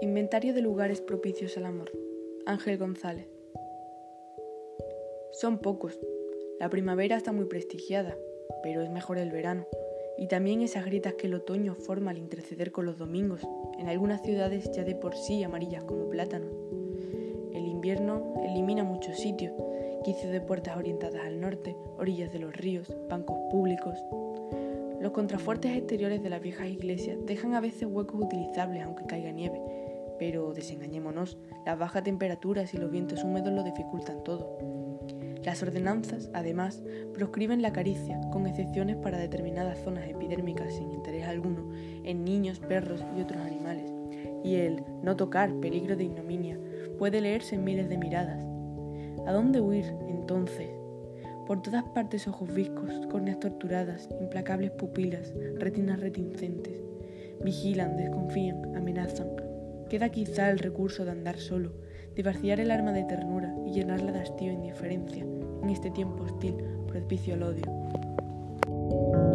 Comentario de lugares propicios al amor. Ángel González. Son pocos. La primavera está muy prestigiada, pero es mejor el verano. Y también esas gritas que el otoño forma al interceder con los domingos, en algunas ciudades ya de por sí amarillas como plátanos. El invierno elimina muchos sitios, quicios de puertas orientadas al norte, orillas de los ríos, bancos públicos, los contrafuertes exteriores de las viejas iglesias dejan a veces huecos utilizables aunque caiga nieve, pero desengañémonos, las bajas temperaturas y los vientos húmedos lo dificultan todo. Las ordenanzas, además, proscriben la caricia, con excepciones para determinadas zonas epidérmicas sin interés alguno, en niños, perros y otros animales. Y el no tocar, peligro de ignominia, puede leerse en miles de miradas. ¿A dónde huir, entonces? Por todas partes ojos viscos, córneas torturadas, implacables pupilas, retinas retincentes. Vigilan, desconfían, amenazan, Queda quizá el recurso de andar solo, de vaciar el arma de ternura y llenarla de hastío e indiferencia en este tiempo hostil propicio al odio.